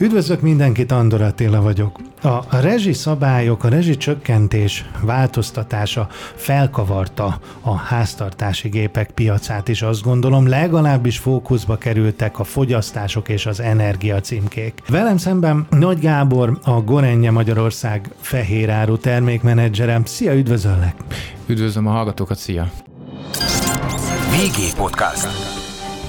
Üdvözlök mindenkit, Andor Attila vagyok. A rezsi szabályok, a rezsi csökkentés változtatása felkavarta a háztartási gépek piacát is, azt gondolom, legalábbis fókuszba kerültek a fogyasztások és az energia címkék. Velem szemben Nagy Gábor, a Gorenje Magyarország fehéráru termékmenedzserem. Szia, üdvözöllek! Üdvözlöm a hallgatókat, szia! VG Podcast.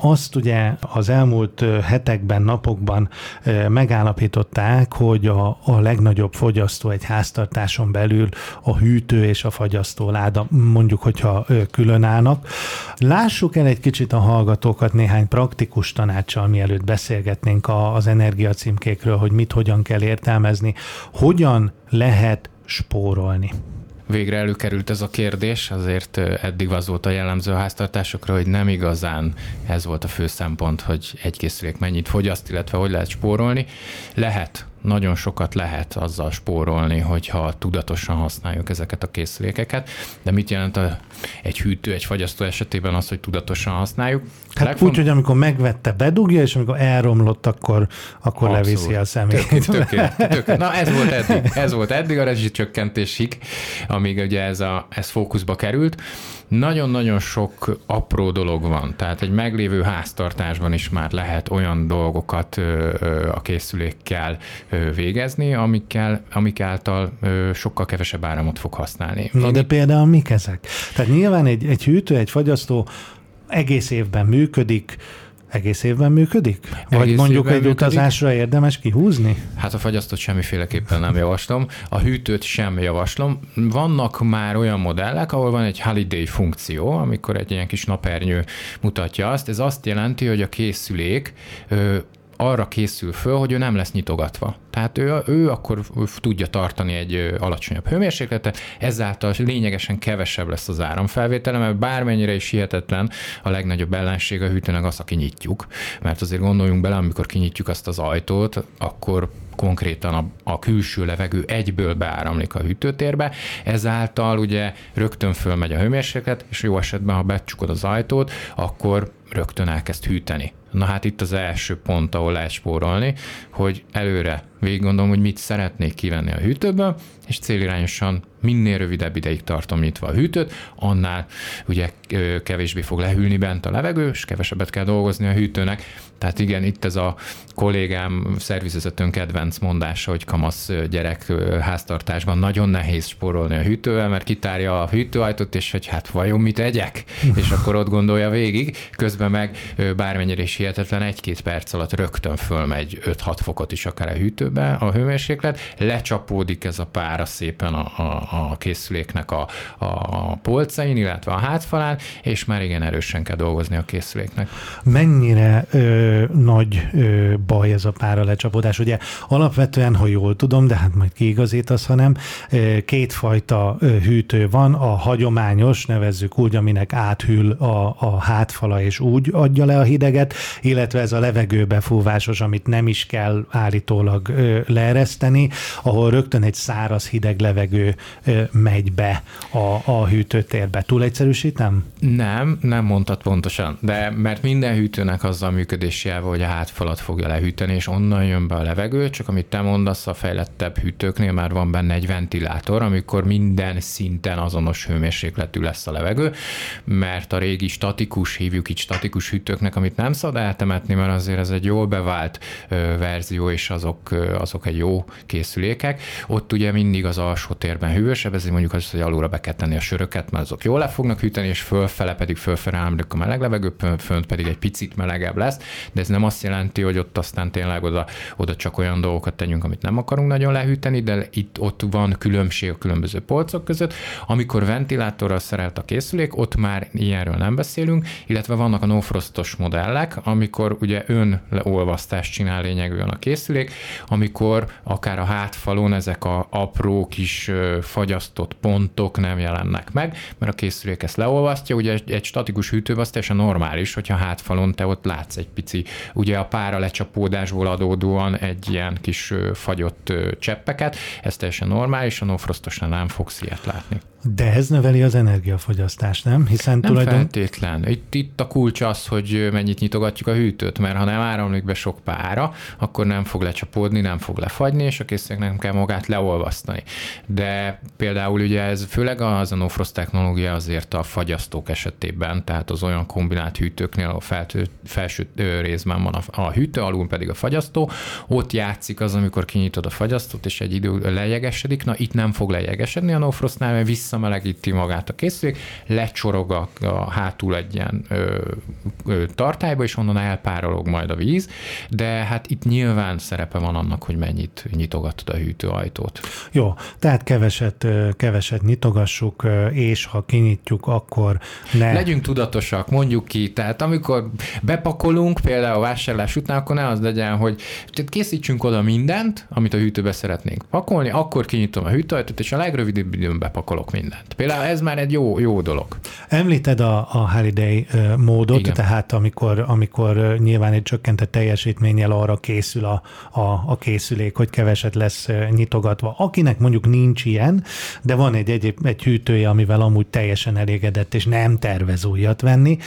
azt ugye az elmúlt hetekben, napokban megállapították, hogy a, a legnagyobb fogyasztó egy háztartáson belül a hűtő és a fagyasztó láda, mondjuk, hogyha külön állnak. Lássuk el egy kicsit a hallgatókat néhány praktikus tanácssal, mielőtt beszélgetnénk az energiacímkékről, hogy mit hogyan kell értelmezni, hogyan lehet spórolni végre előkerült ez a kérdés, azért eddig az volt a jellemző a háztartásokra, hogy nem igazán ez volt a fő szempont, hogy egy készülék mennyit fogyaszt, illetve hogy lehet spórolni. Lehet nagyon sokat lehet azzal spórolni, hogyha tudatosan használjuk ezeket a készülékeket. De mit jelent a, egy hűtő, egy fagyasztó esetében az, hogy tudatosan használjuk? Hát Legfont... úgy, hogy amikor megvette, bedugja, és amikor elromlott, akkor, akkor leviszi a szemét. Tök, tök, tök. Na ez volt eddig. Ez volt eddig a rezsicsökkentésig, amíg ugye ez, a, ez fókuszba került. Nagyon-nagyon sok apró dolog van, tehát egy meglévő háztartásban is már lehet olyan dolgokat a készülékkel végezni, amikkel, amik által sokkal kevesebb áramot fog használni. Na de például mik ezek? Tehát nyilván egy, egy hűtő, egy fagyasztó egész évben működik, egész évben működik? Vagy egész mondjuk egy működik? utazásra érdemes kihúzni? Hát a fagyasztót semmiféleképpen nem javaslom, a hűtőt sem javaslom. Vannak már olyan modellek, ahol van egy holiday funkció, amikor egy ilyen kis napernyő mutatja azt. Ez azt jelenti, hogy a készülék arra készül föl, hogy ő nem lesz nyitogatva. Tehát ő, ő akkor tudja tartani egy alacsonyabb hőmérsékletet, ezáltal lényegesen kevesebb lesz az áramfelvétele, mert bármennyire is hihetetlen a legnagyobb ellenség a hűtőnek az, aki nyitjuk. Mert azért gondoljunk bele, amikor kinyitjuk azt az ajtót, akkor konkrétan a, a külső levegő egyből beáramlik a hűtőtérbe, ezáltal ugye rögtön fölmegy a hőmérséklet, és jó esetben, ha becsukod az ajtót, akkor rögtön elkezd hűteni. Na hát itt az első pont, ahol lehet spórolni, hogy előre végig gondolom, hogy mit szeretnék kivenni a hűtőből, és célirányosan minél rövidebb ideig tartom nyitva a hűtőt, annál ugye kevésbé fog lehűlni bent a levegő, és kevesebbet kell dolgozni a hűtőnek. Tehát igen, itt ez a kollégám szervizezetön kedvenc mondása, hogy kamasz gyerek háztartásban nagyon nehéz spórolni a hűtővel, mert kitárja a hűtőajtót, és hogy hát vajon mit egyek? és akkor ott gondolja végig, közben meg bármennyire is hihetetlen, egy-két perc alatt rögtön fölmegy 5-6 fokot is akár a hűtőbe a hőmérséklet, lecsapódik ez a pára szépen a, a, a készüléknek a, a polcain, illetve a hátfalán, és már igen erősen kell dolgozni a készüléknek. Mennyire ö, nagy ö, baj ez a pára lecsapódás? Ugye alapvetően, ha jól tudom, de hát majd kiigazítasz, hanem kétfajta hűtő van, a hagyományos, nevezzük úgy, aminek áthűl a, a hátfala, és úgy adja le a hideget, illetve ez a levegőbefúvásos, amit nem is kell állítólag leereszteni, ahol rögtön egy száraz hideg levegő megy be a, a hűtőtérbe. Túl egyszerűsítem? Nem, nem mondtad pontosan, de mert minden hűtőnek azzal működési elve, hogy a hátfalat fogja lehűteni, és onnan jön be a levegő, csak amit te mondasz, a fejlettebb hűtőknél már van benne egy ventilátor, amikor minden szinten azonos hőmérsékletű lesz a levegő, mert a régi statikus, hívjuk így statikus hűtőknek, amit nem szabad eltemetni, mert azért ez egy jól bevált verzió, és azok, azok egy jó készülékek. Ott ugye mindig az alsó térben hűvösebb, ezért mondjuk az, hogy alulra be kell tenni a söröket, mert azok jól le fognak hűteni, és fölfele pedig fölfele a meleg levegő, fönt pedig egy picit melegebb lesz, de ez nem azt jelenti, hogy ott aztán tényleg oda, oda csak olyan dolgokat tegyünk, amit nem akarunk nagyon lehűteni, de itt ott van különbség a különböző polcok között. Amikor ventilátorral szerelt a készülék, ott már ilyenről nem beszélünk, illetve vannak a no-frostos modellek, amikor ugye ön leolvasztást csinál lényegűen a készülék, amikor akár a hátfalon ezek a apró kis fagyasztott pontok nem jelennek meg, mert a készülék ezt leolvasztja, ugye egy, egy statikus hűtőben az teljesen normális, hogyha hátfalon te ott látsz egy pici, ugye a pára lecsapódásból adódóan egy ilyen kis fagyott cseppeket, ez teljesen normális, a no nem fogsz ilyet látni. De ez növeli az energiafogyasztást, nem? Hiszen nem tulajdon... feltétlen. Itt, itt a kulcs az, hogy mennyit nyitogatjuk a hűtőt, mert ha nem áramlik be sok pára, akkor nem fog lecsapódni, nem fog lefagyni, és a készülék nem kell magát leolvasztani. De például ugye ez főleg az a no technológia azért a fagyasztók esetében, tehát az olyan kombinált hűtőknél, a feltő, felső részben van a, a hűtő, alul pedig a fagyasztó, ott játszik az, amikor kinyitod a fagyasztót, és egy idő lejegesedik, na itt nem fog lejegesedni a no mert visszamelegíti magát a készülék, lecsorog a, a hátul egy ilyen ö, ö, tartályba, és onnan elpárolog majd a víz, de hát itt nyilván szerepe van annak, hogy mennyit nyitogatod a hűtőajtót. Jó, tehát keveset, keveset nyitogassuk, és ha kinyitjuk, akkor ne... Legyünk tudatosak, mondjuk ki, tehát amikor bepakolunk, például a vásárlás után, akkor ne az legyen, hogy tehát készítsünk oda mindent, amit a hűtőbe szeretnénk pakolni, akkor kinyitom a hűtőajtót, és a legrövidebb időn bepakolok mindent. Például ez már egy jó, jó dolog. Említed a, a Holiday módot, Igen. tehát amikor, amikor nyilván egy csökkentett teljesítménnyel arra készül a, a, a készülék, hogy keveset lesz nyitogatva. Akinek mondjuk nincs ilyen, de van egy, egy, egy hűtője, amivel amúgy teljesen elégedett, és nem tervez újat venni,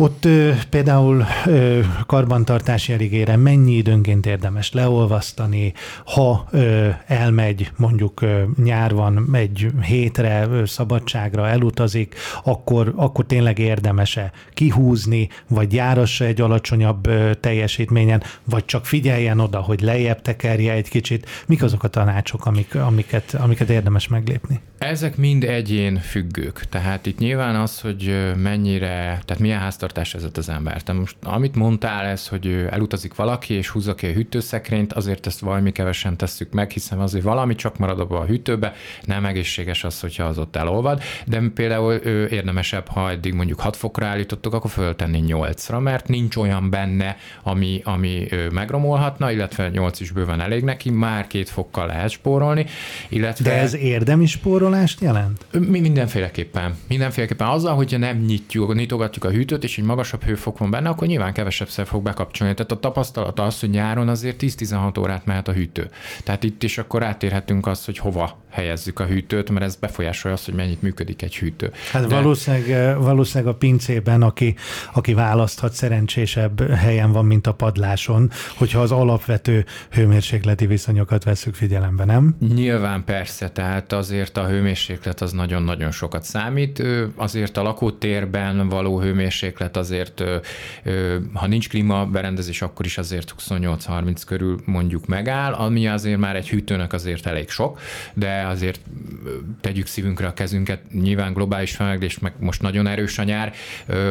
ott ö, például ö, karbantartási erigére mennyi időnként érdemes leolvasztani, ha ö, elmegy mondjuk ö, nyár van egy hétre ö, szabadságra, elutazik, akkor, akkor tényleg érdemese kihúzni, vagy járassa egy alacsonyabb ö, teljesítményen, vagy csak figyeljen oda, hogy lejjebb tekerje egy kicsit. Mik azok a tanácsok, amik, amiket, amiket érdemes meglépni? Ezek mind egyén függők. Tehát itt nyilván az, hogy mennyire, tehát milyen háztartás vezet az ember. Tehát most amit mondtál ez, hogy elutazik valaki és húzza ki a hűtőszekrényt, azért ezt valami kevesen tesszük meg, hiszen azért valami csak marad abba a hűtőbe, nem egészséges az, hogyha az ott elolvad, de például érdemesebb, ha eddig mondjuk 6 fokra állítottuk, akkor föltenni 8-ra, mert nincs olyan benne, ami, ami megromolhatna, illetve 8 is bőven elég neki, már két fokkal lehet spórolni. Illetve... De ez érdemi spórolni? gyakorlást jelent? Mi mindenféleképpen. Mindenféleképpen azzal, hogyha nem nyitjuk, nyitogatjuk a hűtőt, és egy magasabb hőfok van benne, akkor nyilván kevesebb szer fog bekapcsolni. Tehát a tapasztalat az, hogy nyáron azért 10-16 órát mehet a hűtő. Tehát itt is akkor átérhetünk azt, hogy hova helyezzük a hűtőt, mert ez befolyásolja azt, hogy mennyit működik egy hűtő. Hát De... valószínűleg, valószínűleg a pincében, aki, aki választhat, szerencsésebb helyen van, mint a padláson, hogyha az alapvető hőmérsékleti viszonyokat veszük figyelembe, nem? Nyilván persze, tehát azért a hőmérséklet az nagyon-nagyon sokat számít. Azért a lakótérben való hőmérséklet azért, ha nincs klímaberendezés, akkor is azért 28-30 körül mondjuk megáll, ami azért már egy hűtőnek azért elég sok, de azért tegyük szívünkre a kezünket, nyilván globális felmelegedés, meg most nagyon erős a nyár,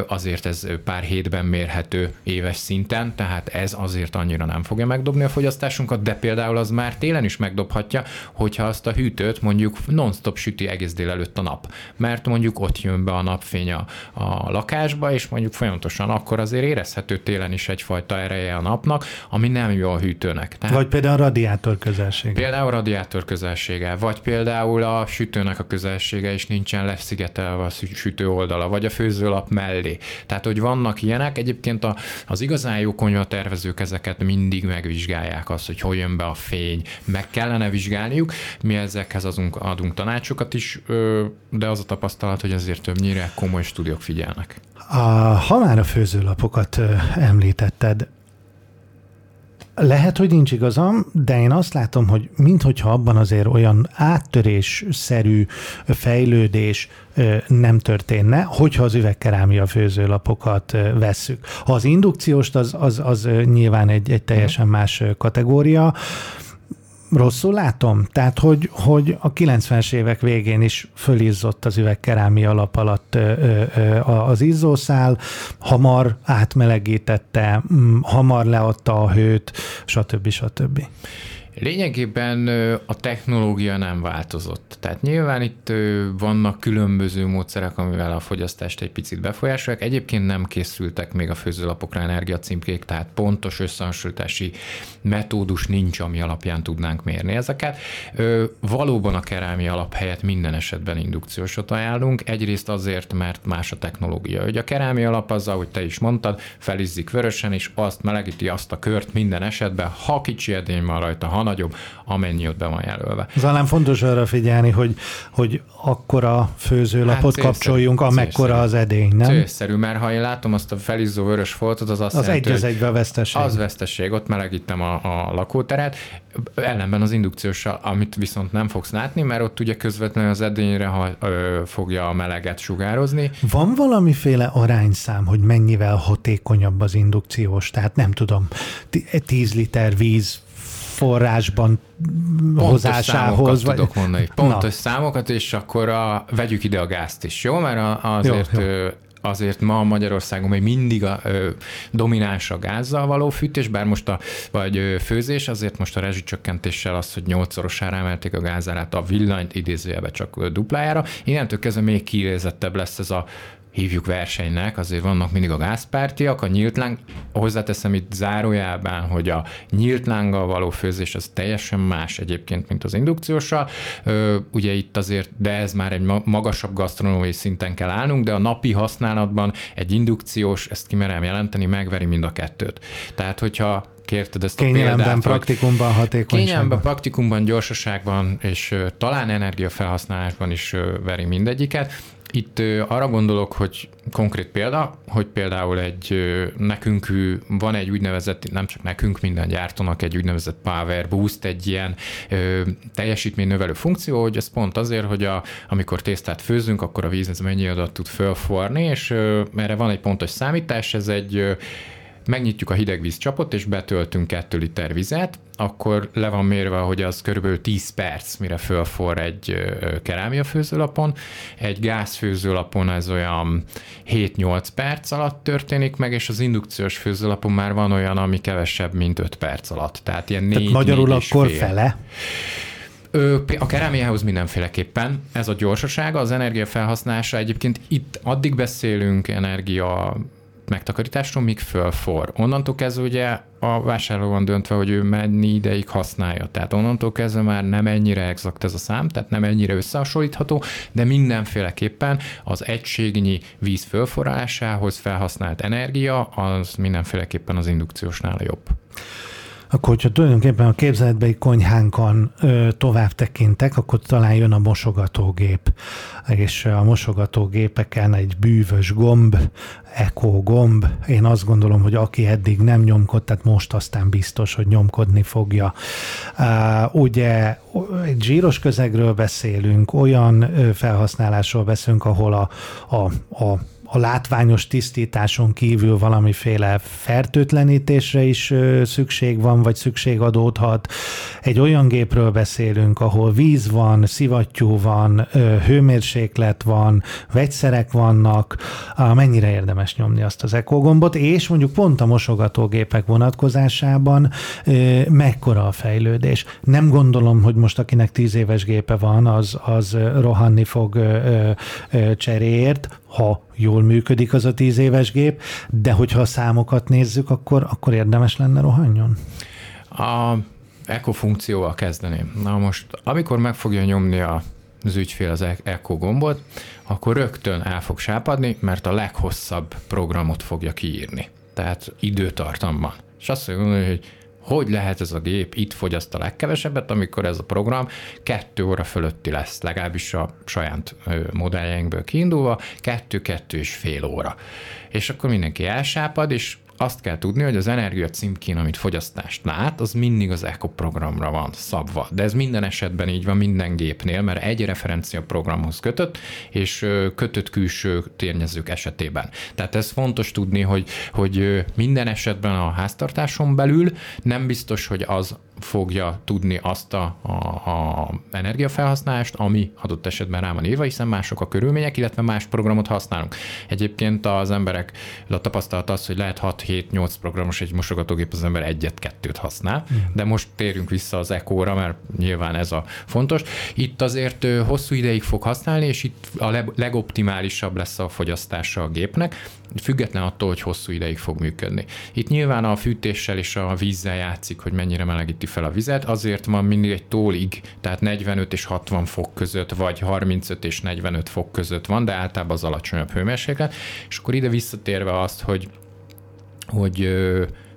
azért ez pár hétben mérhető éves szinten, tehát ez azért annyira nem fogja megdobni a fogyasztásunkat, de például az már télen is megdobhatja, hogyha azt a hűtőt mondjuk non-stop süti egész délelőtt a nap, mert mondjuk ott jön be a napfény a, a lakásba, és mondjuk folyamatosan akkor azért érezhető télen is egyfajta ereje a napnak, ami nem jó a hűtőnek. Tehát, vagy például a radiátor közelsége. Például a radiátor közelsége, vagy például a sütőnek a közelsége is nincsen leszigetelve a sütő oldala, vagy a főzőlap mellé. Tehát, hogy vannak ilyenek, egyébként a, az igazán jó tervezők ezeket mindig megvizsgálják azt, hogy hol jön be a fény, meg kellene vizsgálniuk, mi ezekhez azunk, adunk tanácsokat is, de az a tapasztalat, hogy azért többnyire komoly stúdiók figyelnek. A, ha már a főzőlapokat említetted, lehet, hogy nincs igazam, de én azt látom, hogy minthogyha abban azért olyan áttörésszerű fejlődés nem történne, hogyha az üvegkerámia főzőlapokat vesszük. Ha az indukcióst, az, az, az nyilván egy, egy teljesen más kategória, rosszul látom? Tehát, hogy, hogy a 90-es évek végén is fölizzott az üvegkerámia alap alatt ö, ö, az izzószál, hamar átmelegítette, hamar leadta a hőt, stb. stb. Lényegében a technológia nem változott. Tehát nyilván itt vannak különböző módszerek, amivel a fogyasztást egy picit befolyásolják. Egyébként nem készültek még a főzőlapokra energiacímkék, tehát pontos összehasonlítási metódus nincs, ami alapján tudnánk mérni ezeket. Valóban a kerámia alap helyett minden esetben indukciósot ajánlunk. Egyrészt azért, mert más a technológia. Ugye a kerámia alap az, ahogy te is mondtad, felizzik vörösen, és azt melegíti azt a kört minden esetben, ha kicsi edény van rajta, ha nagyobb, amennyi ott be van jelölve. Zalán fontos arra figyelni, hogy, hogy akkora főzőlapot hát kapcsoljunk, amekkora az edény, nem? Célszerű, mert ha én látom azt a felizzó vörös foltot, az azt az jelenti, egy az egybe veszteség. Az veszteség, ott melegítem a, a lakóteret, ellenben az indukcióssal, amit viszont nem fogsz látni, mert ott ugye közvetlenül az edényre ha, ö, fogja a meleget sugározni. Van valamiféle arányszám, hogy mennyivel hatékonyabb az indukciós? Tehát nem tudom, 10 liter víz forrásban Pontos hozásához. Vagy... tudok mondani. Pontos Na. számokat, és akkor a, vegyük ide a gázt is, jó? Mert azért jó, jó azért ma Magyarországon még mindig a, ö, domináns a gázzal való fűtés, bár most a, vagy ö, főzés, azért most a rezsicsökkentéssel az, hogy nyolcszorosára emelték a gázárát, a villanyt idézőjelbe csak duplájára, innentől kezdve még kiélezettebb lesz ez a hívjuk versenynek, azért vannak mindig a gázpártiak, a nyílt láng, hozzáteszem itt zárójában, hogy a nyílt lánggal való főzés az teljesen más egyébként, mint az indukcióssal. Ugye itt azért, de ez már egy magasabb gasztronómiai szinten kell állnunk, de a napi használatban egy indukciós, ezt kimerem jelenteni, megveri mind a kettőt. Tehát, hogyha kérted ezt Kényelemben, a példát. praktikumban, hatékonyságban. Kényelemben, praktikumban, gyorsaságban és talán energiafelhasználásban is veri mindegyiket. Itt arra gondolok, hogy konkrét példa, hogy például egy nekünk van egy úgynevezett, nem csak nekünk, minden gyártónak egy úgynevezett Power Boost, egy ilyen ö, teljesítménynövelő funkció, hogy ez pont azért, hogy a, amikor tésztát főzünk, akkor a víz ez mennyi adat tud fölforni, és ö, erre van egy pontos számítás, ez egy ö, megnyitjuk a hidegvíz csapot, és betöltünk 2 liter vizet, akkor le van mérve, hogy az körülbelül 10 perc, mire fölfor egy kerámia főzőlapon. Egy gázfőzőlapon ez olyan 7-8 perc alatt történik meg, és az indukciós főzőlapon már van olyan, ami kevesebb, mint 5 perc alatt. Tehát ilyen 4 Tehát magyarul akkor fél. fele? A kerámiához mindenféleképpen ez a gyorsasága, az energia felhasználása egyébként itt addig beszélünk energia megtakarításról, míg fölfor. Onnantól kezdve ugye a vásárló van döntve, hogy ő mennyi ideig használja. Tehát onnantól kezdve már nem ennyire exakt ez a szám, tehát nem ennyire összehasonlítható, de mindenféleképpen az egységnyi víz fölforrásához felhasznált energia az mindenféleképpen az indukciósnál jobb. Akkor, hogyha tulajdonképpen a képzeletbeli konyhánkon ö, tovább tekintek, akkor talán jön a mosogatógép. És a mosogatógépeken egy bűvös gomb, eco gomb. Én azt gondolom, hogy aki eddig nem nyomkod, tehát most aztán biztos, hogy nyomkodni fogja. Uh, ugye egy zsíros közegről beszélünk, olyan felhasználásról beszélünk, ahol a, a, a a látványos tisztításon kívül valamiféle fertőtlenítésre is szükség van, vagy szükség adódhat. Egy olyan gépről beszélünk, ahol víz van, szivattyú van, hőmérséklet van, vegyszerek vannak, mennyire érdemes nyomni azt az ekogombot, és mondjuk pont a mosogatógépek vonatkozásában mekkora a fejlődés. Nem gondolom, hogy most akinek tíz éves gépe van, az, az rohanni fog cseréért, ha jól működik az a tíz éves gép, de hogyha a számokat nézzük, akkor, akkor érdemes lenne rohanjon? A Eco funkcióval kezdeném. Na most, amikor meg fogja nyomni a az ügyfél az Eco gombot, akkor rögtön el fog sápadni, mert a leghosszabb programot fogja kiírni. Tehát időtartamban. És azt mondja, hogy hogy lehet ez a gép itt fogyaszt a legkevesebbet, amikor ez a program kettő óra fölötti lesz, legalábbis a saját modelljeinkből kiindulva, kettő-kettő és fél óra. És akkor mindenki elsápad, és azt kell tudni, hogy az energia címkén, amit fogyasztást lát, az mindig az Eco programra van szabva. De ez minden esetben így van minden gépnél, mert egy referencia programhoz kötött, és kötött külső térnyezők esetében. Tehát ez fontos tudni, hogy, hogy minden esetben a háztartáson belül nem biztos, hogy az fogja tudni azt a, a, a energiafelhasználást, ami adott esetben rá van írva, hiszen mások a körülmények, illetve más programot használunk. Egyébként az emberek a tapasztalat az, hogy lehet 6-7-8 programos egy mosogatógép, az ember egyet-kettőt használ, de most térjünk vissza az Eco-ra, mert nyilván ez a fontos. Itt azért hosszú ideig fog használni, és itt a legoptimálisabb lesz a fogyasztása a gépnek, független attól, hogy hosszú ideig fog működni. Itt nyilván a fűtéssel és a vízzel játszik, hogy mennyire melegíti fel a vizet, azért van mindig egy tólig, tehát 45 és 60 fok között, vagy 35 és 45 fok között van, de általában az alacsonyabb hőmérséklet, és akkor ide visszatérve azt, hogy hogy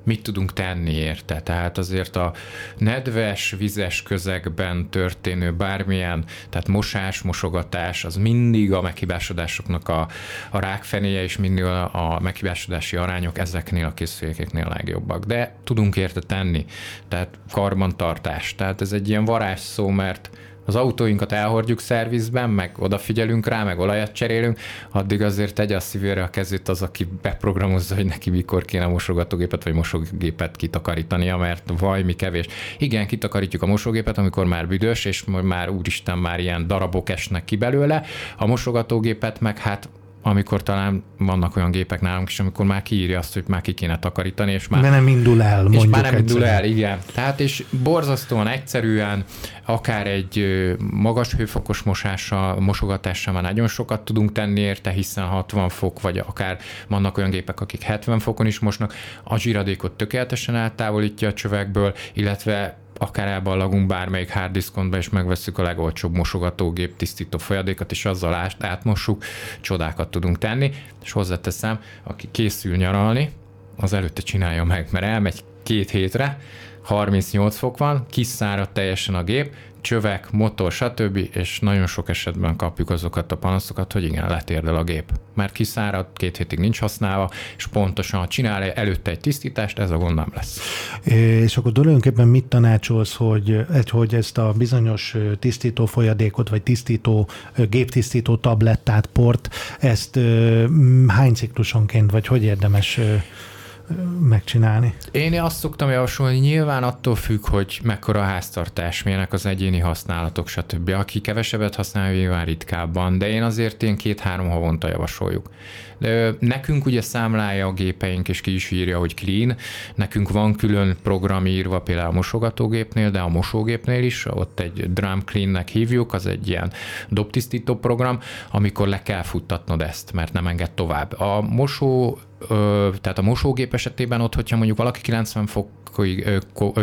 mit tudunk tenni érte. Tehát azért a nedves, vizes közegben történő bármilyen, tehát mosás, mosogatás, az mindig a meghibásodásoknak a, a rákfenéje, és mindig a, a meghibásodási arányok ezeknél a készülékeknél a legjobbak. De tudunk érte tenni, tehát karbantartás. Tehát ez egy ilyen varázsszó, mert az autóinkat elhordjuk szervizben, meg odafigyelünk rá, meg olajat cserélünk, addig azért tegye a szívére a kezét az, aki beprogramozza, hogy neki mikor kéne mosogatógépet vagy mosógépet kitakarítania, mert vaj, mi kevés. Igen, kitakarítjuk a mosógépet, amikor már büdös, és már úristen már ilyen darabok esnek ki belőle. A mosogatógépet meg hát amikor talán vannak olyan gépek nálunk is, amikor már kiírja azt, hogy már ki kéne takarítani, és már, De nem indul el, és mondjuk már nem indul el, igen. Tehát és borzasztóan egyszerűen, akár egy magas hőfokos mosással, mosogatással már nagyon sokat tudunk tenni érte, hiszen 60 fok, vagy akár vannak olyan gépek, akik 70 fokon is mosnak, a zsiradékot tökéletesen eltávolítja a csövekből, illetve akár elballagunk bármelyik harddiskontba, és megveszük a legolcsóbb mosogatógép tisztító folyadékot, és azzal át, átmossuk, csodákat tudunk tenni, és hozzáteszem, aki készül nyaralni, az előtte csinálja meg, mert elmegy két hétre, 38 fok van, kiszáradt teljesen a gép, csövek, motor, stb. És nagyon sok esetben kapjuk azokat a panaszokat, hogy igen, letérdel a gép. Mert kiszáradt, két hétig nincs használva, és pontosan, ha csinál előtte egy tisztítást, ez a gond nem lesz. És akkor tulajdonképpen mit tanácsolsz, hogy, hogy ezt a bizonyos tisztító folyadékot, vagy tisztító, géptisztító tablettát, port, ezt hány ciklusonként, vagy hogy érdemes megcsinálni? Én azt szoktam javasolni, nyilván attól függ, hogy mekkora a háztartás, milyenek az egyéni használatok, stb. Aki kevesebbet használja, nyilván ritkábban, de én azért én két-három havonta javasoljuk. De nekünk ugye számlálja a gépeink, és ki is írja, hogy clean. Nekünk van külön program írva például a mosogatógépnél, de a mosógépnél is, ott egy drum clean-nek hívjuk, az egy ilyen dobtisztító program, amikor le kell futtatnod ezt, mert nem enged tovább. A mosó tehát a mosógép esetében ott, hogyha mondjuk valaki 90 fok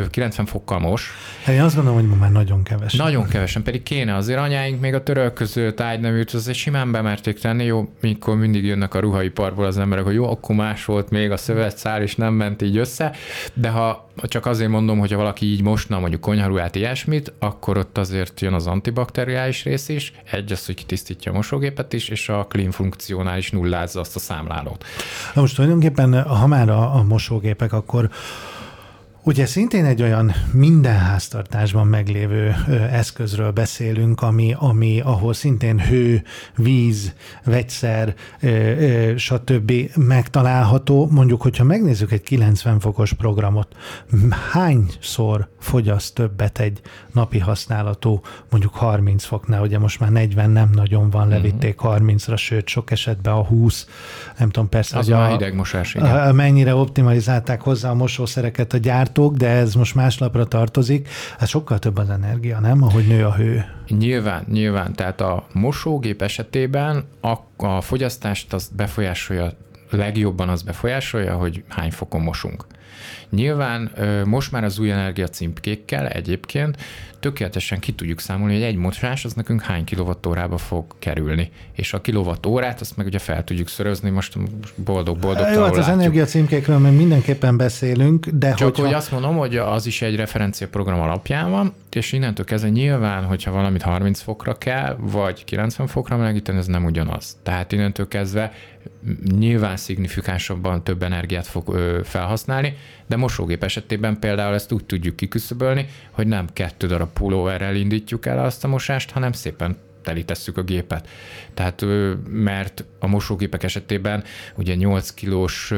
90 fokkal mos. Hát én azt gondolom, hogy ma már nagyon kevesen. Nagyon kevesen, pedig kéne. Azért anyáink még a török között ágyneműt, az egy simán bemerték tenni, jó, mikor mindig jönnek a ruhaiparból az emberek, hogy jó, akkor más volt még a szövetszál, és nem ment így össze, de ha csak azért mondom, hogy ha valaki így mosna mondjuk konyharuhát, ilyesmit, akkor ott azért jön az antibakteriális rész is, egy az, hogy kitisztítja a mosógépet is, és a clean funkcionál is nullázza azt a számlálót. Na most tulajdonképpen, ha már a, a mosógépek, akkor Ugye szintén egy olyan minden háztartásban meglévő eszközről beszélünk, ami, ami ahol szintén hő, víz, vegyszer, stb. megtalálható. Mondjuk, hogyha megnézzük egy 90 fokos programot, hányszor fogyaszt többet egy napi használatú, mondjuk 30 foknál, ugye most már 40 nem nagyon van, mhm. levitték 30-ra, sőt sok esetben a 20, nem tudom persze, Az hogy a, hidegmosás, igen. mennyire optimalizálták hozzá a mosószereket a gyártók, de ez most más lapra tartozik, hát sokkal több az energia, nem? Ahogy nő a hő. Nyilván, nyilván. Tehát a mosógép esetében a, a fogyasztást az befolyásolja, legjobban az befolyásolja, hogy hány fokon mosunk. Nyilván most már az új energia címkékkel egyébként tökéletesen ki tudjuk számolni, hogy egy mosás az nekünk hány kilovattórába fog kerülni. És a kilovattórát azt meg ugye fel tudjuk szörözni, most boldog-boldog. Jó, hát az energia címkékről még mindenképpen beszélünk, de Csak hogyha... hogy azt mondom, hogy az is egy referenciaprogram alapján van, és innentől kezdve nyilván, hogyha valamit 30 fokra kell, vagy 90 fokra melegíteni, ez nem ugyanaz. Tehát innentől kezdve nyilván szignifikánsabban több energiát fog ö, felhasználni, de mosógép esetében például ezt úgy tudjuk kiküszöbölni, hogy nem kettő darab pulóverrel indítjuk el azt a mosást, hanem szépen telítesszük a gépet. Tehát, mert a mosógépek esetében ugye 8 kilós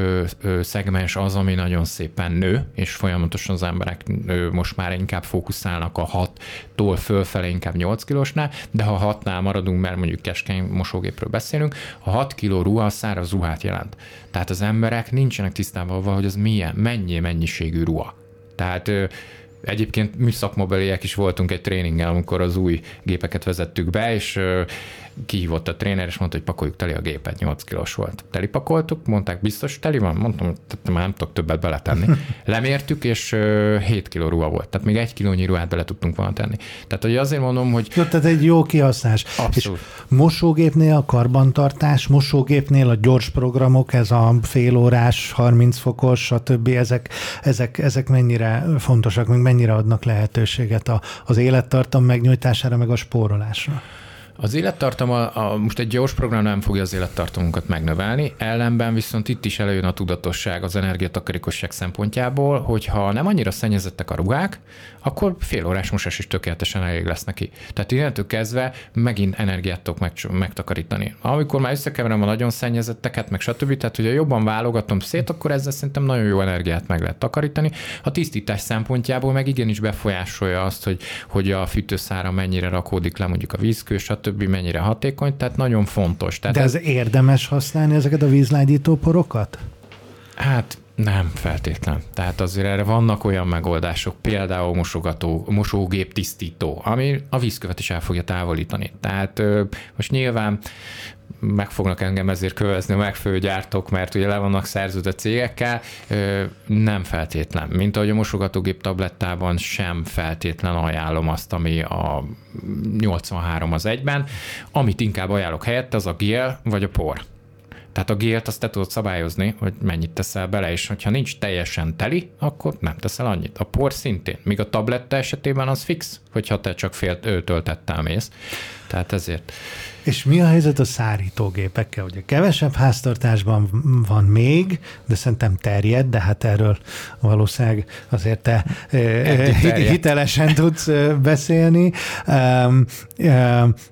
szegmens az, ami nagyon szépen nő, és folyamatosan az emberek most már inkább fókuszálnak a 6-tól fölfele inkább 8 kilósnál, de ha 6-nál maradunk, mert mondjuk keskeny mosógépről beszélünk, a 6 kiló ruha száraz ruhát jelent. Tehát az emberek nincsenek tisztában avval, hogy az milyen, mennyi mennyiségű ruha. Tehát Egyébként műszakmobeliek is voltunk egy tréninggel, amikor az új gépeket vezettük be, és kihívott a tréner, és mondta, hogy pakoljuk teli a gépet, 8 kilós volt. Teli pakoltuk, mondták, biztos teli van? Mondtam, hogy már nem tudok többet beletenni. Lemértük, és 7 kiló ruha volt. Tehát még egy kilónyi ruhát bele tudtunk volna tenni. Tehát, hogy azért mondom, hogy... Jó, tehát egy jó kihasználás. Abszolút. És mosógépnél a karbantartás, mosógépnél a gyors programok, ez a félórás, 30 fokos, stb. Ezek, ezek, ezek mennyire fontosak, meg mennyire adnak lehetőséget a, az élettartam megnyújtására, meg a spórolásra? Az élettartama, a, most egy gyors program nem fogja az élettartamunkat megnövelni, ellenben viszont itt is előjön a tudatosság az energiatakarékosság szempontjából, hogyha nem annyira szennyezettek a ruhák, akkor fél órás mosás is tökéletesen elég lesz neki. Tehát innentől kezdve megint energiát tudok meg, megtakarítani. Amikor már összekeverem a nagyon szennyezetteket, meg stb., tehát hogyha jobban válogatom szét, akkor ezzel szerintem nagyon jó energiát meg lehet takarítani. A tisztítás szempontjából meg igenis befolyásolja azt, hogy, hogy a fűtőszára mennyire rakódik le mondjuk a vízkő, stb. Mennyire hatékony, tehát nagyon fontos. Tehát De ez, ez érdemes használni ezeket a vízlágyító porokat? Hát nem feltétlen. Tehát azért erre vannak olyan megoldások, például mosogató, mosógép tisztító, ami a vízkövet is el fogja távolítani. Tehát most nyilván meg fognak engem ezért kövezni a megfelelő gyártók, mert ugye le vannak szerződött cégekkel, nem feltétlen. Mint ahogy a mosogatógép tablettában sem feltétlen ajánlom azt, ami a 83 az egyben. Amit inkább ajánlok helyette, az a gél vagy a por. Tehát a gélt azt te tudod szabályozni, hogy mennyit teszel bele, és hogyha nincs teljesen teli, akkor nem teszel annyit. A por szintén, míg a tabletta esetében az fix, hogyha te csak fél töltettel mész. Tehát ezért. És mi a helyzet a szárítógépekkel? Ugye kevesebb háztartásban van még, de szerintem terjed, de hát erről valószínűleg azért te hitelesen tudsz beszélni.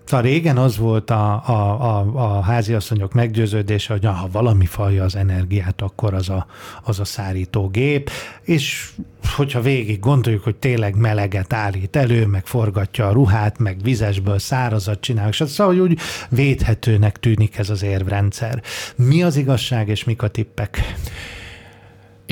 A régen az volt a, a, a, a háziasszonyok meggyőződése, hogy ha valami falja az energiát, akkor az a, az a szárítógép, és hogyha végig gondoljuk, hogy tényleg meleget állít elő, meg forgatja a ruhát, meg vizesből szárazat csinál, és szóval úgy védhetőnek tűnik ez az érvrendszer. Mi az igazság, és mik a tippek?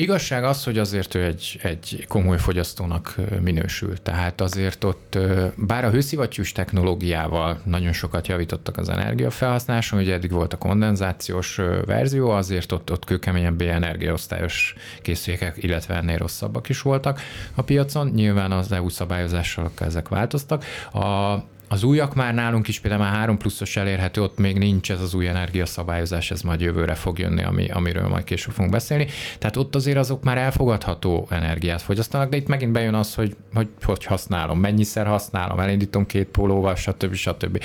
Igazság az, hogy azért ő egy, egy komoly fogyasztónak minősül. Tehát azért ott, bár a hőszivattyús technológiával nagyon sokat javítottak az energiafelhasználáson, ugye eddig volt a kondenzációs verzió, azért ott, ott kőkeményebb energiaosztályos készülékek, illetve ennél rosszabbak is voltak a piacon. Nyilván az EU szabályozással ezek változtak. A az újak már nálunk is például már 3 pluszos elérhető, ott még nincs ez az új energiaszabályozás, ez majd jövőre fog jönni, ami, amiről majd később fogunk beszélni. Tehát ott azért azok már elfogadható energiát fogyasztanak, de itt megint bejön az, hogy hogy, hogy használom, mennyiszer használom, elindítom két pólóval, stb. stb.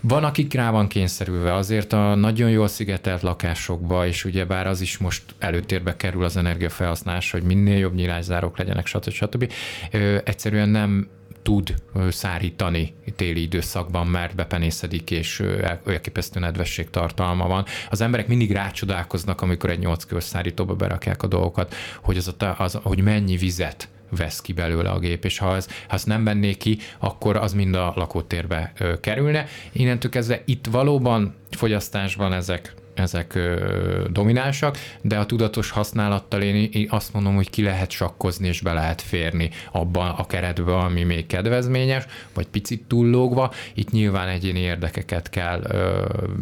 Van, akik rá van kényszerülve azért a nagyon jól szigetelt lakásokba, és ugyebár az is most előtérbe kerül az energiafelhasználás, hogy minél jobb nyilászárók legyenek, stb. stb. Ö, egyszerűen nem tud szárítani téli időszakban, mert bepenészedik, és elképesztő nedvesség tartalma van. Az emberek mindig rácsodálkoznak, amikor egy 8 körös szárítóba berakják a dolgokat, hogy, az, a, az, hogy mennyi vizet vesz ki belőle a gép, és ha, ez, ha ezt nem venné ki, akkor az mind a lakótérbe kerülne. Innentől kezdve itt valóban fogyasztásban ezek ezek dominánsak, de a tudatos használattal én, én azt mondom, hogy ki lehet sakkozni és be lehet férni abban a keretbe, ami még kedvezményes, vagy picit túllógva. Itt nyilván egyéni érdekeket kell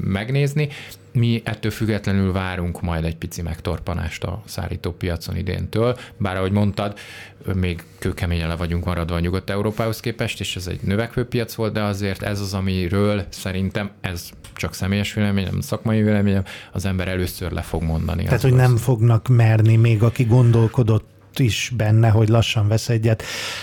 megnézni, mi ettől függetlenül várunk majd egy pici megtorpanást a szállítópiacon idéntől, bár ahogy mondtad, még kőkeményen le vagyunk maradva a Nyugat-Európához képest, és ez egy növekvő piac volt, de azért ez az, amiről szerintem ez csak személyes véleményem, szakmai véleményem, az ember először le fog mondani. Tehát, hogy nem fognak merni még, aki gondolkodott is benne, hogy lassan vesz egyet,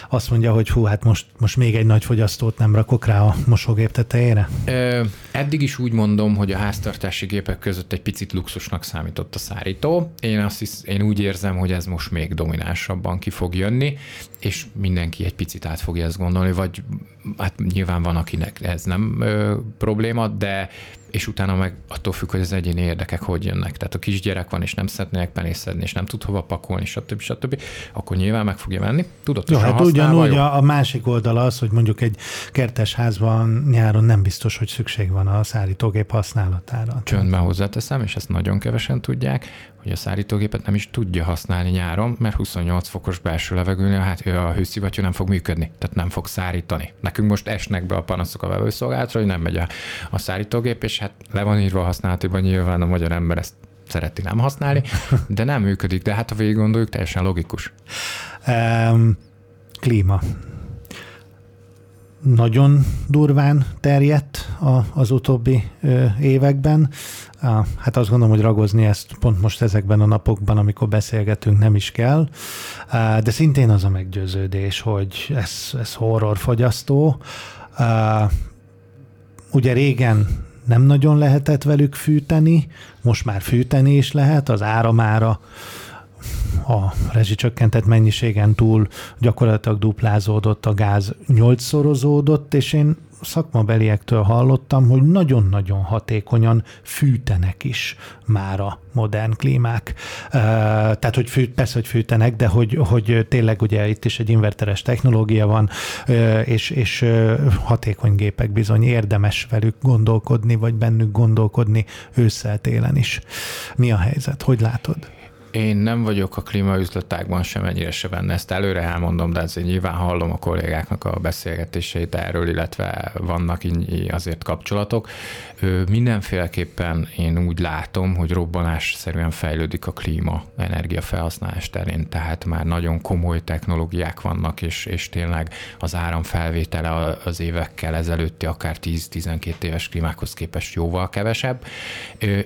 azt mondja, hogy hú, hát most, most még egy nagy fogyasztót nem rakok rá a mosógép tetejére? Ö, Eddig is úgy mondom, hogy a háztartási gépek között egy picit luxusnak számított a szárító. Én, azt hisz, én úgy érzem, hogy ez most még dominánsabban ki fog jönni, és mindenki egy picit át fogja ezt gondolni, vagy hát nyilván van, akinek ez nem ö, probléma, de és utána meg attól függ, hogy az egyéni érdekek hogy jönnek. Tehát a kisgyerek van, és nem szeretnének penészedni, és nem tud hova pakolni, stb. stb. Akkor nyilván meg fogja venni. Tudatosan jó, hát ugyanúgy a, a másik oldala az, hogy mondjuk egy kertes házban nyáron nem biztos, hogy szükség van a szállítógép használatára. Csöndben hozzáteszem, és ezt nagyon kevesen tudják, hogy a szállítógépet nem is tudja használni nyáron, mert 28 fokos belső levegőnél hát a hőszivattyú nem fog működni, tehát nem fog szárítani. Nekünk most esnek be a panaszok a vevőszolgálatra, hogy nem megy a, a szállítógép, és hát le van írva a használatiban, nyilván a magyar ember ezt szereti nem használni, de nem működik, de hát ha végig gondoljuk, teljesen logikus. Um, klíma nagyon durván terjedt az utóbbi években. Hát azt gondolom, hogy ragozni ezt pont most ezekben a napokban, amikor beszélgetünk, nem is kell. De szintén az a meggyőződés, hogy ez, ez horrorfogyasztó. Ugye régen nem nagyon lehetett velük fűteni, most már fűteni is lehet, az áramára. A rezsicsökkentett mennyiségen túl gyakorlatilag duplázódott, a gáz nyolcszorozódott, és én szakmabeliektől hallottam, hogy nagyon-nagyon hatékonyan fűtenek is már a modern klímák. Tehát, hogy fűt, persze, hogy fűtenek, de hogy, hogy tényleg ugye itt is egy inverteres technológia van, és, és hatékony gépek bizony érdemes velük gondolkodni, vagy bennük gondolkodni ősszel télen is. Mi a helyzet? Hogy látod? Én nem vagyok a klímaüzletágban sem ennyire se benne, ezt előre elmondom, de azért nyilván hallom a kollégáknak a beszélgetéseit erről, illetve vannak azért kapcsolatok. Mindenféleképpen én úgy látom, hogy robbanásszerűen fejlődik a klíma energia felhasználás terén, tehát már nagyon komoly technológiák vannak, és, és tényleg az áram felvétele az évekkel ezelőtti akár 10-12 éves klímákhoz képest jóval kevesebb.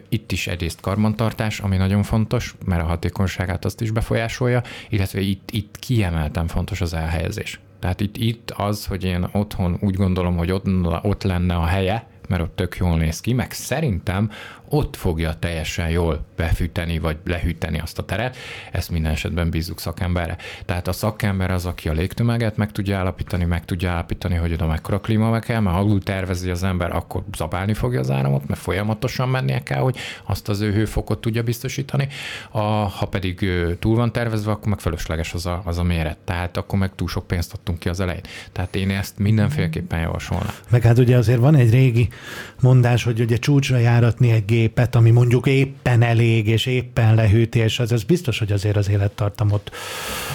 Itt is egyrészt karbantartás, ami nagyon fontos, mert a hatékonyságát azt is befolyásolja, illetve itt, itt kiemelten fontos az elhelyezés. Tehát itt, itt az, hogy én otthon úgy gondolom, hogy ott, ott lenne a helye, mert ott tök jól néz ki, meg szerintem ott fogja teljesen jól befűteni, vagy lehűteni azt a teret, ezt minden esetben bízzuk szakemberre. Tehát a szakember az, aki a légtömeget meg tudja állapítani, meg tudja állapítani, hogy oda mekkora klíma kell, mert ha alul tervezi az ember, akkor zabálni fogja az áramot, mert folyamatosan mennie kell, hogy azt az ő hőfokot tudja biztosítani. A, ha pedig túl van tervezve, akkor meg fölösleges az a, az a méret. Tehát akkor meg túl sok pénzt adtunk ki az elején. Tehát én ezt mindenféleképpen javasolnám. Meg hát ugye azért van egy régi mondás, hogy ugye csúcsra járatni egy gépet, ami mondjuk éppen elég, és éppen lehűti, és az, az biztos, hogy azért az élettartamot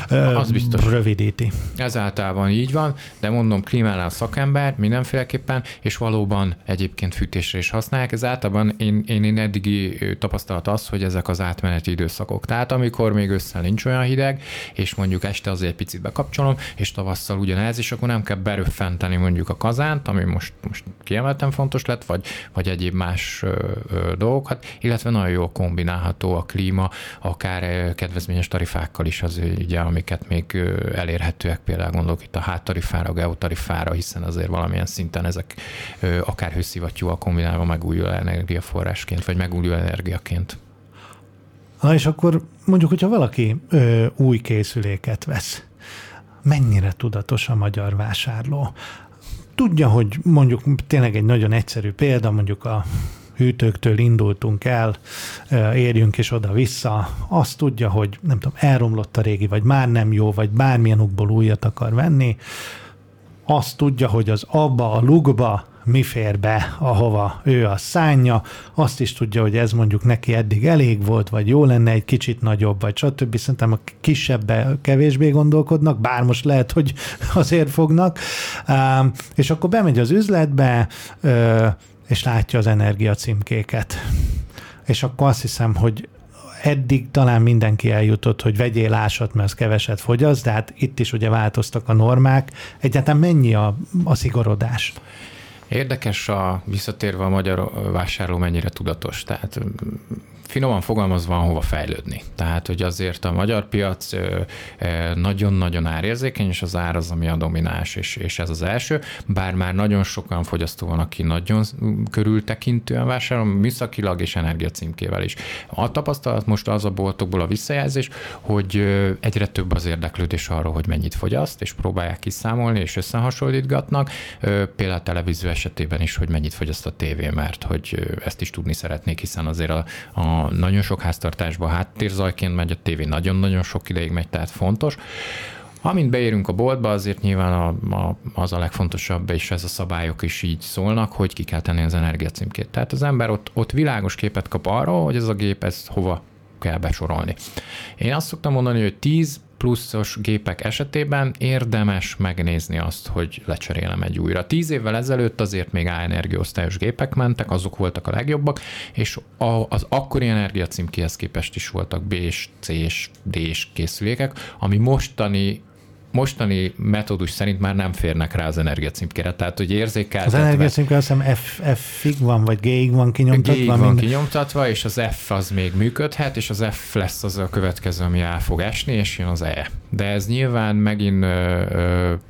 ö, az biztos. rövidíti. Ez általában így van, de mondom, klímálál a szakember mindenféleképpen, és valóban egyébként fűtésre is használják. Ez általában én, én, én eddigi tapasztalat az, hogy ezek az átmeneti időszakok. Tehát amikor még össze nincs olyan hideg, és mondjuk este azért egy picit bekapcsolom, és tavasszal ugyanez, és akkor nem kell beröffenteni mondjuk a kazánt, ami most, most kiemelten fontos lett, vagy, vagy egyéb más ö, ö, dolgokat, illetve nagyon jól kombinálható a klíma, akár kedvezményes tarifákkal is az ugye, amiket még elérhetőek, például gondolok itt a háttarifára, geotarifára, hiszen azért valamilyen szinten ezek akár hőszivattyúval kombinálva megújuló energiaforrásként, vagy megújuló energiaként. Na és akkor mondjuk, hogyha valaki ö, új készüléket vesz, mennyire tudatos a magyar vásárló? Tudja, hogy mondjuk tényleg egy nagyon egyszerű példa, mondjuk a hűtőktől indultunk el, érjünk is oda-vissza, azt tudja, hogy nem tudom, elromlott a régi, vagy már nem jó, vagy bármilyen ukból újat akar venni, azt tudja, hogy az abba a lukba mi fér be, ahova ő a szánja, azt is tudja, hogy ez mondjuk neki eddig elég volt, vagy jó lenne egy kicsit nagyobb, vagy stb. Szerintem a kisebbe kevésbé gondolkodnak, bár most lehet, hogy azért fognak. És akkor bemegy az üzletbe, és látja az energia címkéket. És akkor azt hiszem, hogy eddig talán mindenki eljutott, hogy vegyél ásat, mert az keveset fogyaszt, de hát itt is ugye változtak a normák. Egyáltalán mennyi a, a szigorodás? Érdekes a visszatérve a magyar vásárló mennyire tudatos. Tehát finoman fogalmazva van hova fejlődni. Tehát, hogy azért a magyar piac nagyon-nagyon árérzékeny, és az ár az, ami a domináns, és, és ez az első. Bár már nagyon sokan fogyasztó van, aki nagyon körültekintően vásárol, műszakilag és energiacímkével is. A tapasztalat most az a boltokból a visszajelzés, hogy egyre több az érdeklődés arról, hogy mennyit fogyaszt, és próbálják kiszámolni, és összehasonlítgatnak. Például a televízió esetében is, hogy mennyit fogyaszt a tévé, mert hogy ezt is tudni szeretnék, hiszen azért a, a nagyon sok háztartásban háttérzajként megy, a tévé nagyon-nagyon sok ideig megy, tehát fontos. Amint beérünk a boltba, azért nyilván a, a, az a legfontosabb, és ez a szabályok is így szólnak, hogy ki kell tenni az energiacímkét. Tehát az ember ott, ott világos képet kap arról, hogy ez a gép ez hova kell besorolni. Én azt szoktam mondani, hogy 10 pluszos gépek esetében érdemes megnézni azt, hogy lecserélem egy újra. Tíz évvel ezelőtt azért még A energiaosztályos gépek mentek, azok voltak a legjobbak, és az akkori energiacímkéhez képest is voltak B-s, C-s, D-s készülékek, ami mostani mostani metódus szerint már nem férnek rá az energiacímkére, tehát hogy érzékeltetve. Az energiacímke azt hiszem F, F-ig van, vagy G-ig van kinyomtatva. G-ig van minden... kinyomtatva, és az F az még működhet, és az F lesz az a következő, ami el fog esni, és jön az E. De ez nyilván megint,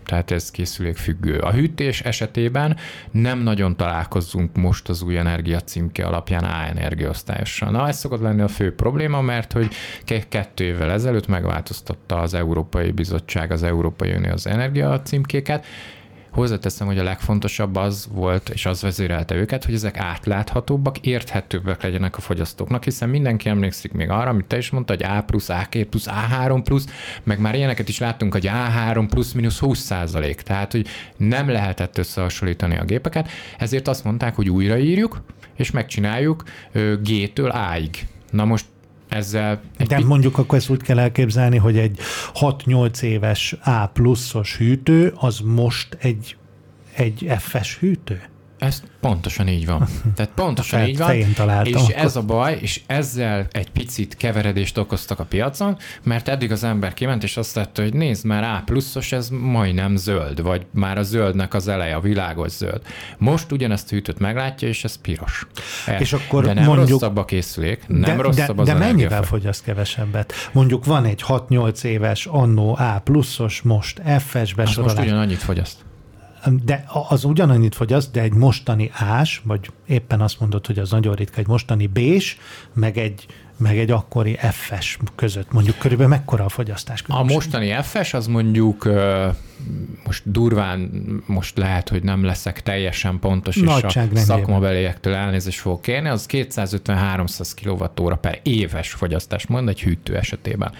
tehát ez készülék függő. A hűtés esetében nem nagyon találkozunk most az új energiacímke alapján A energiaosztályossal. Na, ez szokott lenni a fő probléma, mert hogy kettő évvel ezelőtt megváltoztatta az Európai Bizottság az Európai Unió az energia címkéket. Hozzáteszem, hogy a legfontosabb az volt, és az vezérelte őket, hogy ezek átláthatóbbak, érthetőbbek legyenek a fogyasztóknak, hiszen mindenki emlékszik még arra, amit te is mondta, hogy A plusz, A2 plusz, A3 plusz, meg már ilyeneket is láttunk, hogy A3 plusz mínusz 20 százalék, tehát hogy nem lehetett összehasonlítani a gépeket, ezért azt mondták, hogy újraírjuk, és megcsináljuk G-től A-ig. Na most ezzel... De pi- mondjuk akkor ezt úgy kell elképzelni, hogy egy 6-8 éves A pluszos hűtő, az most egy, egy F-es hűtő? Ez pontosan így van. Tehát pontosan így van. És akkor. ez a baj, és ezzel egy picit keveredést okoztak a piacon, mert eddig az ember kiment, és azt látta, hogy nézd már A pluszos, ez majdnem zöld, vagy már a zöldnek az eleje, a világos zöld. Most ugyanezt hűtött meglátja, és ez piros. E, és akkor de nem mondjuk, rosszabb a készülék, nem de, rosszabb de, az De mennyivel fogyaszt kevesebbet? Mondjuk van egy 6-8 éves annó A pluszos, most F-es besorolás. most ugyanannyit fogyaszt de az ugyanannyit fogyaszt, de egy mostani ás, vagy éppen azt mondod, hogy az nagyon ritka, egy mostani bés, meg egy meg egy akkori FS között, mondjuk körülbelül mekkora a fogyasztás különbség? A mostani FS az mondjuk most durván, most lehet, hogy nem leszek teljesen pontos, Nagyság és a szakmabeliektől elnézést fogok kérni, az 250-300 kWh per éves fogyasztás, mond egy hűtő esetében.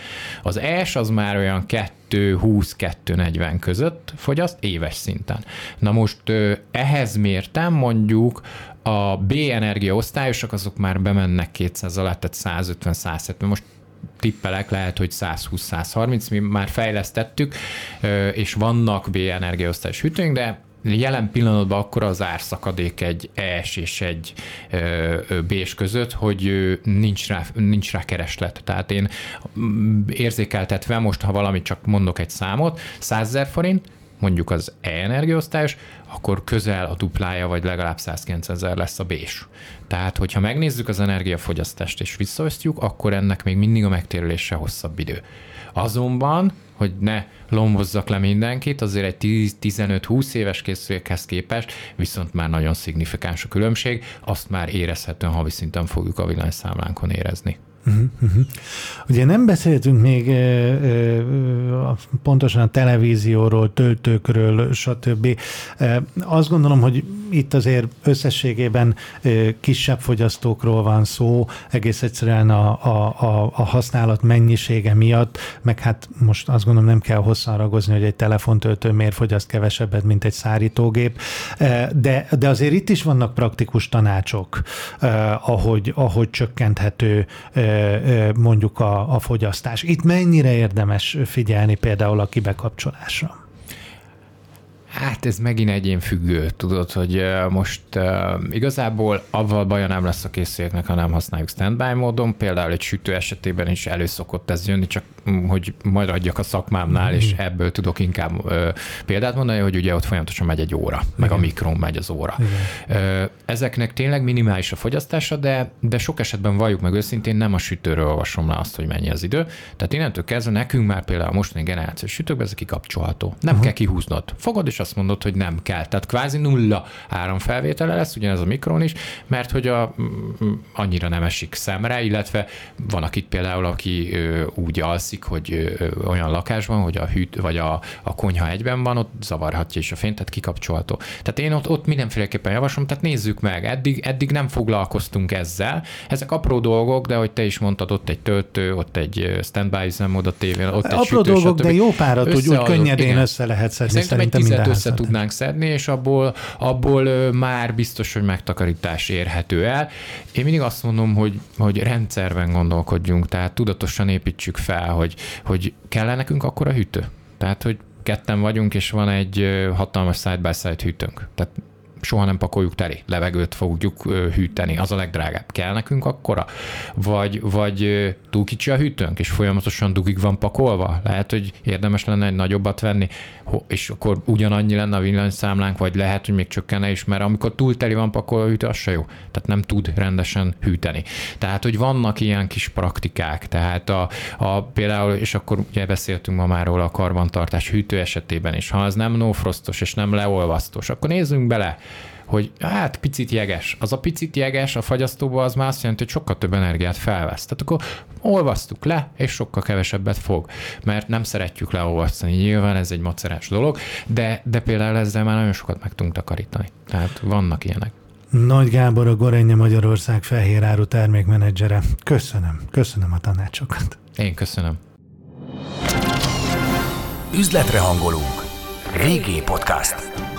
Az ES az már olyan 220-240 között fogyaszt éves szinten. Na most ehhez mértem mondjuk a B energia osztályosok azok már bemennek 200 alá, tehát 150-170. Most tippelek, lehet, hogy 120-130, mi már fejlesztettük, és vannak B energiaosztályos hűtőink, de jelen pillanatban akkor az árszakadék egy ES és egy B-s között, hogy nincs rá, nincs rá kereslet. Tehát én mm, érzékeltetve most, ha valamit csak mondok egy számot, 100 ezer forint, mondjuk az E-energiaosztályos, akkor közel a duplája, vagy legalább 190 ezer lesz a bés. Tehát, hogyha megnézzük az energiafogyasztást és visszaosztjuk, akkor ennek még mindig a megtérülése hosszabb idő. Azonban, hogy ne lombozzak le mindenkit, azért egy 15-20 éves készülékhez képest viszont már nagyon szignifikáns a különbség, azt már érezhetően havi szinten fogjuk a villanyszámlánkon érezni. Uh-huh, uh-huh. Ugye nem beszéltünk még e, e, pontosan a televízióról, töltőkről, stb. E, azt gondolom, hogy itt azért összességében e, kisebb fogyasztókról van szó, egész egyszerűen a, a, a, a használat mennyisége miatt, meg hát most azt gondolom nem kell hosszan ragozni, hogy egy telefontöltő miért fogyaszt kevesebbet, mint egy szárítógép, e, de, de azért itt is vannak praktikus tanácsok, e, ahogy, ahogy csökkenthető e, mondjuk a, a fogyasztás. Itt mennyire érdemes figyelni például a kibekapcsolásra? Hát ez megint egyén függő, tudod, hogy most uh, igazából avval baja nem lesz a készüléknek, ha nem használjuk standby módon. Például egy sütő esetében is előszokott ez jönni, csak hogy majd adjak a szakmámnál, mm-hmm. és ebből tudok inkább uh, példát mondani, hogy ugye ott folyamatosan megy egy óra, Igen. meg a mikron megy az óra. Igen. Ezeknek tényleg minimális a fogyasztása, de, de sok esetben valljuk meg őszintén, nem a sütőről olvasom le azt, hogy mennyi az idő. Tehát innentől kezdve nekünk már például a mostani generációs sütőkben ez kikapcsolható. Nem uh-huh. kell kihúznod. Fogod, és azt mondod, hogy nem kell. Tehát kvázi nulla áramfelvétele lesz, ugyanez a mikron is, mert hogy a, annyira nem esik szemre, illetve van akit például, aki ö, úgy alszik, hogy ö, olyan lakásban, hogy a hűt, vagy a, a konyha egyben van, ott zavarhatja is a fényt, tehát kikapcsolható. Tehát én ott, ott mindenféleképpen javaslom, tehát nézzük meg, eddig, eddig nem foglalkoztunk ezzel. Ezek apró dolgok, de hogy te is mondtad, ott egy töltő, ott egy standby üzemmód a tévén, ott egy Apró sütő, dolgok, de jó párat úgy, úgy könnyedén igen. össze lehet szedni. Szerintem, szerintem egy tizet össze tudnánk szedni, és abból, abból már biztos, hogy megtakarítás érhető el. Én mindig azt mondom, hogy, hogy rendszerben gondolkodjunk, tehát tudatosan építsük fel, hogy, hogy kell nekünk akkor a hűtő. Tehát, hogy ketten vagyunk, és van egy hatalmas side-by-side hűtőnk. Tehát soha nem pakoljuk teli, levegőt fogjuk hűteni, az a legdrágább. Kell nekünk akkora? Vagy, vagy túl kicsi a hűtőnk, és folyamatosan dugig van pakolva? Lehet, hogy érdemes lenne egy nagyobbat venni, és akkor ugyanannyi lenne a villanyszámlánk, vagy lehet, hogy még csökkenne is, mert amikor túl teli van pakolva a hűtő, az se jó. Tehát nem tud rendesen hűteni. Tehát, hogy vannak ilyen kis praktikák, tehát a, a például, és akkor ugye beszéltünk ma már róla a karbantartás hűtő esetében is, ha az nem no-frostos és nem leolvasztós, akkor nézzünk bele, hogy hát picit jeges. Az a picit jeges a fagyasztóba az már azt jelenti, hogy sokkal több energiát felvesz. Tehát akkor olvasztuk le, és sokkal kevesebbet fog. Mert nem szeretjük leolvasztani, nyilván ez egy macerás dolog, de, de például ezzel már nagyon sokat meg tudunk takarítani. Tehát vannak ilyenek. Nagy Gábor, a Gorenje Magyarország fehér áru termékmenedzsere. Köszönöm, köszönöm a tanácsokat. Én köszönöm. Üzletre hangolunk. Régi podcast.